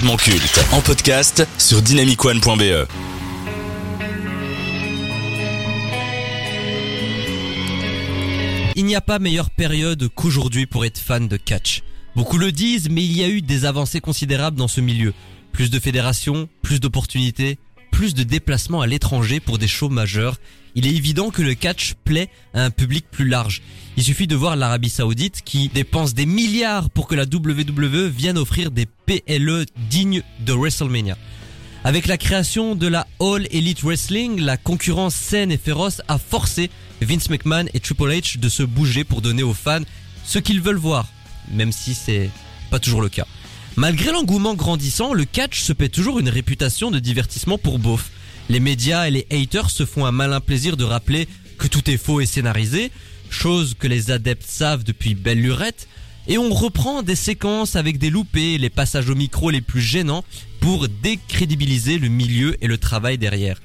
culte en podcast sur dynamicone.be. Il n'y a pas meilleure période qu'aujourd'hui pour être fan de catch. Beaucoup le disent, mais il y a eu des avancées considérables dans ce milieu. Plus de fédérations, plus d'opportunités, plus de déplacements à l'étranger pour des shows majeurs. Il est évident que le catch plaît à un public plus large. Il suffit de voir l'Arabie Saoudite qui dépense des milliards pour que la WWE vienne offrir des PLE dignes de WrestleMania. Avec la création de la All Elite Wrestling, la concurrence saine et féroce a forcé Vince McMahon et Triple H de se bouger pour donner aux fans ce qu'ils veulent voir, même si c'est pas toujours le cas. Malgré l'engouement grandissant, le catch se paie toujours une réputation de divertissement pour beauf. Les médias et les haters se font un malin plaisir de rappeler que tout est faux et scénarisé, chose que les adeptes savent depuis belle lurette, et on reprend des séquences avec des loupés, les passages au micro les plus gênants pour décrédibiliser le milieu et le travail derrière.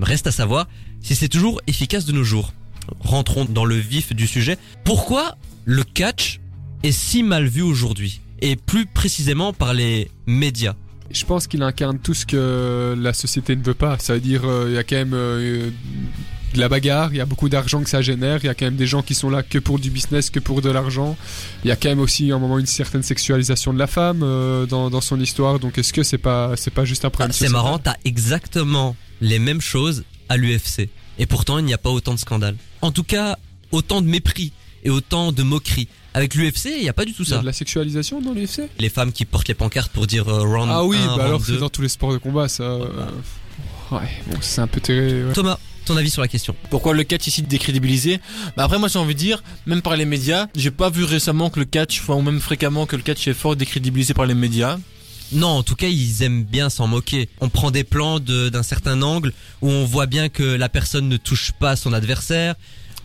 Reste à savoir si c'est toujours efficace de nos jours. Rentrons dans le vif du sujet. Pourquoi le catch est si mal vu aujourd'hui? Et plus précisément par les médias Je pense qu'il incarne tout ce que la société ne veut pas. Ça veut dire, euh, il y a quand même euh, de la bagarre, il y a beaucoup d'argent que ça génère, il y a quand même des gens qui sont là que pour du business, que pour de l'argent. Il y a quand même aussi un moment une certaine sexualisation de la femme euh, dans, dans son histoire. Donc est-ce que c'est pas c'est pas juste un problème Ah, C'est marrant, t'as exactement les mêmes choses à l'UFC. Et pourtant, il n'y a pas autant de scandales. En tout cas, autant de mépris et autant de moqueries. Avec l'UFC, il n'y a pas du tout Il y a ça. de la sexualisation dans l'UFC Les femmes qui portent les pancartes pour dire euh, round Ah oui, 1, bah round alors 2. c'est dans tous les sports de combat ça. euh, Ouais, bon c'est un peu terrible. ouais. Thomas, ton avis sur la question Pourquoi le catch ici décrédibilisé bah Après moi j'ai envie de dire, même par les médias, j'ai pas vu récemment que le catch, enfin, ou même fréquemment que le catch est fort décrédibilisé par les médias. Non, en tout cas, ils aiment bien s'en moquer. On prend des plans de- d'un certain angle où on voit bien que la personne ne touche pas son adversaire.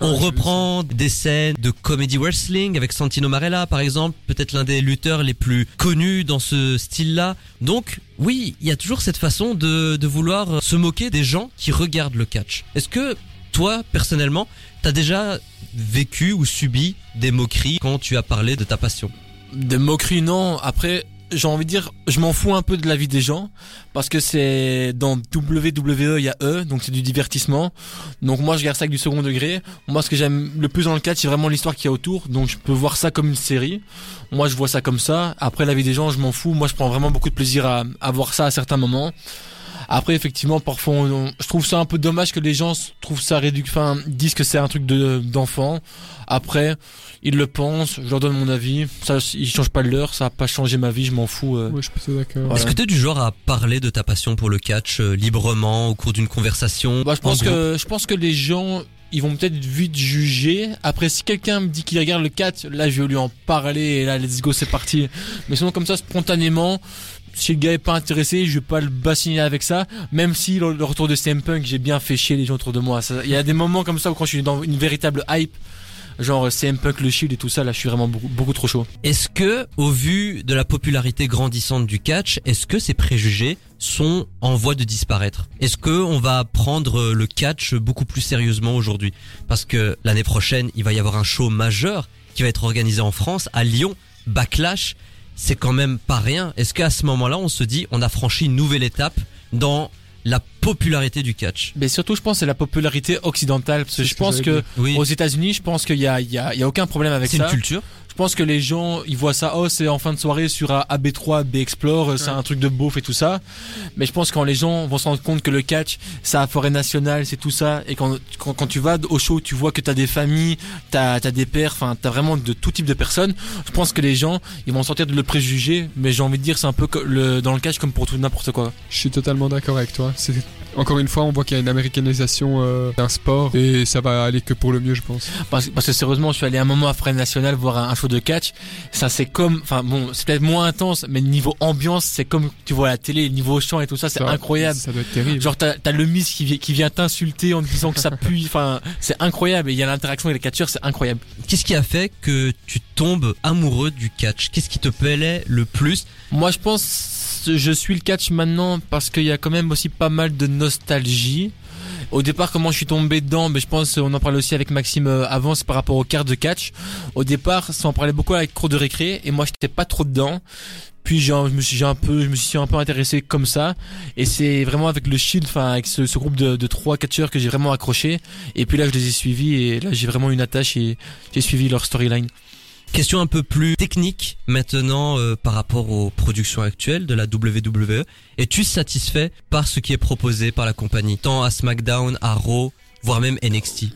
On Ah, reprend des scènes de comedy wrestling avec Santino Marella, par exemple, peut-être l'un des lutteurs les plus connus dans ce style-là. Donc, oui, il y a toujours cette façon de, de vouloir se moquer des gens qui regardent le catch. Est-ce que toi, personnellement, t'as déjà vécu ou subi des moqueries quand tu as parlé de ta passion? Des moqueries non, après j'ai envie de dire, je m'en fous un peu de la vie des gens parce que c'est dans WWE il y a E, donc c'est du divertissement. Donc moi je regarde ça avec du second degré. Moi ce que j'aime le plus dans le catch c'est vraiment l'histoire qu'il y a autour, donc je peux voir ça comme une série. Moi je vois ça comme ça. Après la vie des gens je m'en fous. Moi je prends vraiment beaucoup de plaisir à voir ça à certains moments. Après effectivement parfois on- on- je trouve ça un peu dommage que les gens trouvent ça réduit, enfin disent que c'est un truc de d'enfant. Après ils le pensent, je leur donne mon avis. Ça ils changent pas le leur, ça a pas changé ma vie, je m'en fous. euh. Ouais, je suis d'accord. Voilà. Est-ce que t'es du genre à parler de ta passion pour le catch euh, librement au cours d'une conversation Bah, je pense que je pense que les gens ils vont peut-être vite juger. Après si quelqu'un me dit qu'il regarde le 4, là je vais lui en parler et là let's go c'est parti. Mais sinon comme ça spontanément si le gars est pas intéressé, je vais pas le bassiner avec ça, même si le, retour de CM Punk, j'ai bien fait chier les gens autour de moi. Il y a des moments comme ça où quand je suis dans une véritable hype, genre CM Punk, le Shield et tout ça, là je suis vraiment beaucoup, beaucoup trop chaud. Est-ce que, au vu de la popularité grandissante du catch, est-ce que ces préjugés sont en voie de disparaître? Est-ce que on va prendre le catch beaucoup plus sérieusement aujourd'hui? Parce que l'année prochaine, il va y avoir un show majeur qui va être organisé en France, à Lyon, Backlash. C'est quand même pas rien. Est-ce qu'à ce moment-là, on se dit, on a franchi une nouvelle étape dans la popularité du catch Mais surtout je pense c'est la popularité occidentale, parce que C'est je que pense que. Oui, aux États-Unis, je pense qu'il y a, il y, a, il y a aucun problème avec c'est ça. une culture. Je pense que les gens, ils voient ça, oh, c'est en fin de soirée sur AB3, B Explore, c'est Ouais. un truc de beauf et tout ça. Mais je pense que quand les gens vont se rendre compte que le catch, c'est à forêt nationale, c'est tout ça, et quand, quand, quand tu vas au show, tu vois que t'as des familles, t'as, t'as des pères, enfin, t'as vraiment de tout type de personnes. Je pense que les gens, ils vont sortir de le préjugé, mais j'ai envie de dire, c'est un peu le, dans le catch comme pour tout n'importe quoi. Je suis totalement d'accord avec toi. C'est encore une fois, on voit qu'il y a une américanisation euh, d'un sport et ça va aller que pour le mieux, je pense. Parce, parce que sérieusement, je suis allé un moment à forêt nationale voir un, un show de catch. Ça, c'est comme, enfin bon, c'est peut-être moins intense, mais niveau ambiance, c'est comme tu vois à la télé, niveau chant et tout ça, c'est Ça- incroyable. Ça doit être terrible. Genre t'as t'as le Miss qui, vient- qui vient t'insulter en te disant que ça pue, enfin c'est incroyable et il y a l'interaction avec les catcheurs, c'est incroyable. Qu'est-ce qui a fait que tu tombes amoureux du catch? Qu'est-ce qui te plaît le plus? Moi je pense je suis le catch maintenant parce qu'il y a quand même aussi pas mal de nostalgie. Au départ, comment je suis tombé dedans, mais je pense, on en parlait aussi avec Maxime euh, avant, par rapport aux cartes de catch. Au départ, ça en parlait beaucoup avec cours de récré, et moi j'étais pas trop dedans. Puis je me suis un peu, je me suis un peu intéressé comme ça. Et c'est vraiment avec le Shield, enfin avec ce, ce groupe de, de trois catcheurs que j'ai vraiment accroché. Et puis là, je les ai suivis et là, j'ai vraiment une attache et j'ai suivi leur storyline. Question un peu plus technique maintenant euh, par rapport aux productions actuelles de la WWE. Es-tu satisfait par ce qui est proposé par la compagnie, tant à SmackDown, à Raw, voire même NXT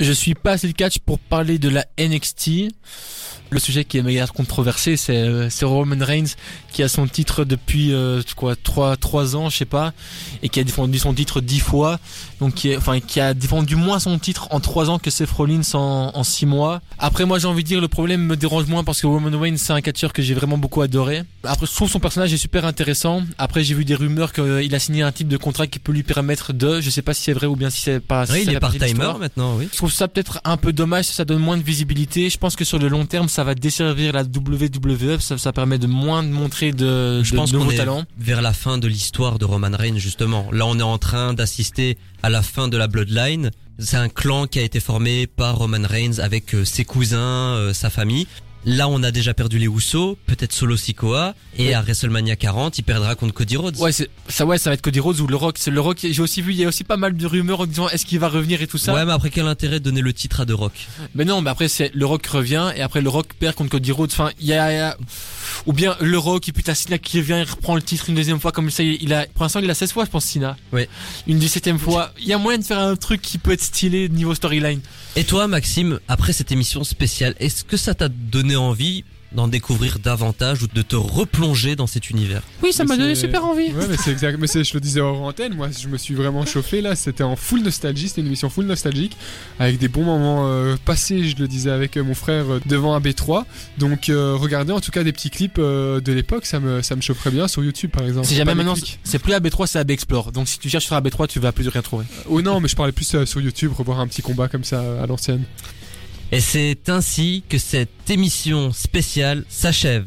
Je suis pas assez de catch pour parler de la NXT. Le sujet qui est méga controversé, c'est euh, c'est Roman Reigns qui a son titre depuis euh, quoi trois trois ans, je sais pas, et qui a défendu son titre dix fois, donc qui est, enfin qui a défendu moins son titre en trois ans que Seth Rollins en en six mois. Après moi j'ai envie de dire le problème me dérange moins parce que Roman Reigns c'est un catcheur que j'ai vraiment beaucoup adoré. Après je trouve son personnage est super intéressant. Après j'ai vu des rumeurs qu'il a signé un type de contrat qui peut lui permettre de, je sais pas si c'est vrai ou bien si c'est pas. si Oui, il est part-timer maintenant, oui. Je trouve ça peut-être un peu dommage, ça donne moins de visibilité. Je pense que sur le long terme, ça va desservir la WWE, ça, ça permet de moins de montrer de, Je de pense nouveaux est talents. vers la fin de l'histoire de Roman Reigns justement. Là, on est en train d'assister à la fin de la Bloodline. C'est un clan qui a été formé par Roman Reigns avec euh, ses cousins, euh, sa famille. Là, on a déjà perdu les Usos, peut-être Solo Sikoa, et Ouais. à WrestleMania 40, il perdra contre Cody Rhodes. Ouais, ça, ouais, ça va être Cody Rhodes ou le Rock. C'est le Rock. J'ai aussi vu, il y a aussi pas mal de rumeurs en disant est-ce qu'il va revenir et tout ça? Ouais, mais après quel intérêt de donner le titre à The Rock? Mais non, mais après c'est le Rock revient et après le Rock perd contre Cody Rhodes. Enfin, il y a, il y a- ou bien le Rock et puis t'as Cena qui revient, il reprend le titre une deuxième fois comme ça. Il a, pour l'instant, il a 16 fois, je pense, Cena. Ouais. Une 17 fois. Il y a moyen de faire un truc qui peut être stylé niveau storyline. Et toi, Maxime, après cette émission spéciale, est-ce que ça t'a donné envie d'en découvrir davantage ou de te replonger dans cet univers Oui, ça m'a donné super envie. Ouais, mais c'est exact. Mais c'est, je le disais hors antenne, moi, je me suis vraiment chauffé là. C'était en full nostalgie. C'était une émission full nostalgique avec des bons moments euh, passés. Je le disais avec euh, mon frère euh, devant un B3. Donc, euh, regardez en tout cas des petits clips euh, de l'époque. Ça me, ça me chaufferait bien sur YouTube par exemple. Si jamais maintenant, c'est plus AB3, c'est AB Explore. Donc si tu cherches sur AB3, tu vas plus rien trouver. Oh non, mais je parlais plus euh, sur YouTube, revoir un petit combat comme ça à l'ancienne. Et c'est ainsi que cette émission spéciale s'achève.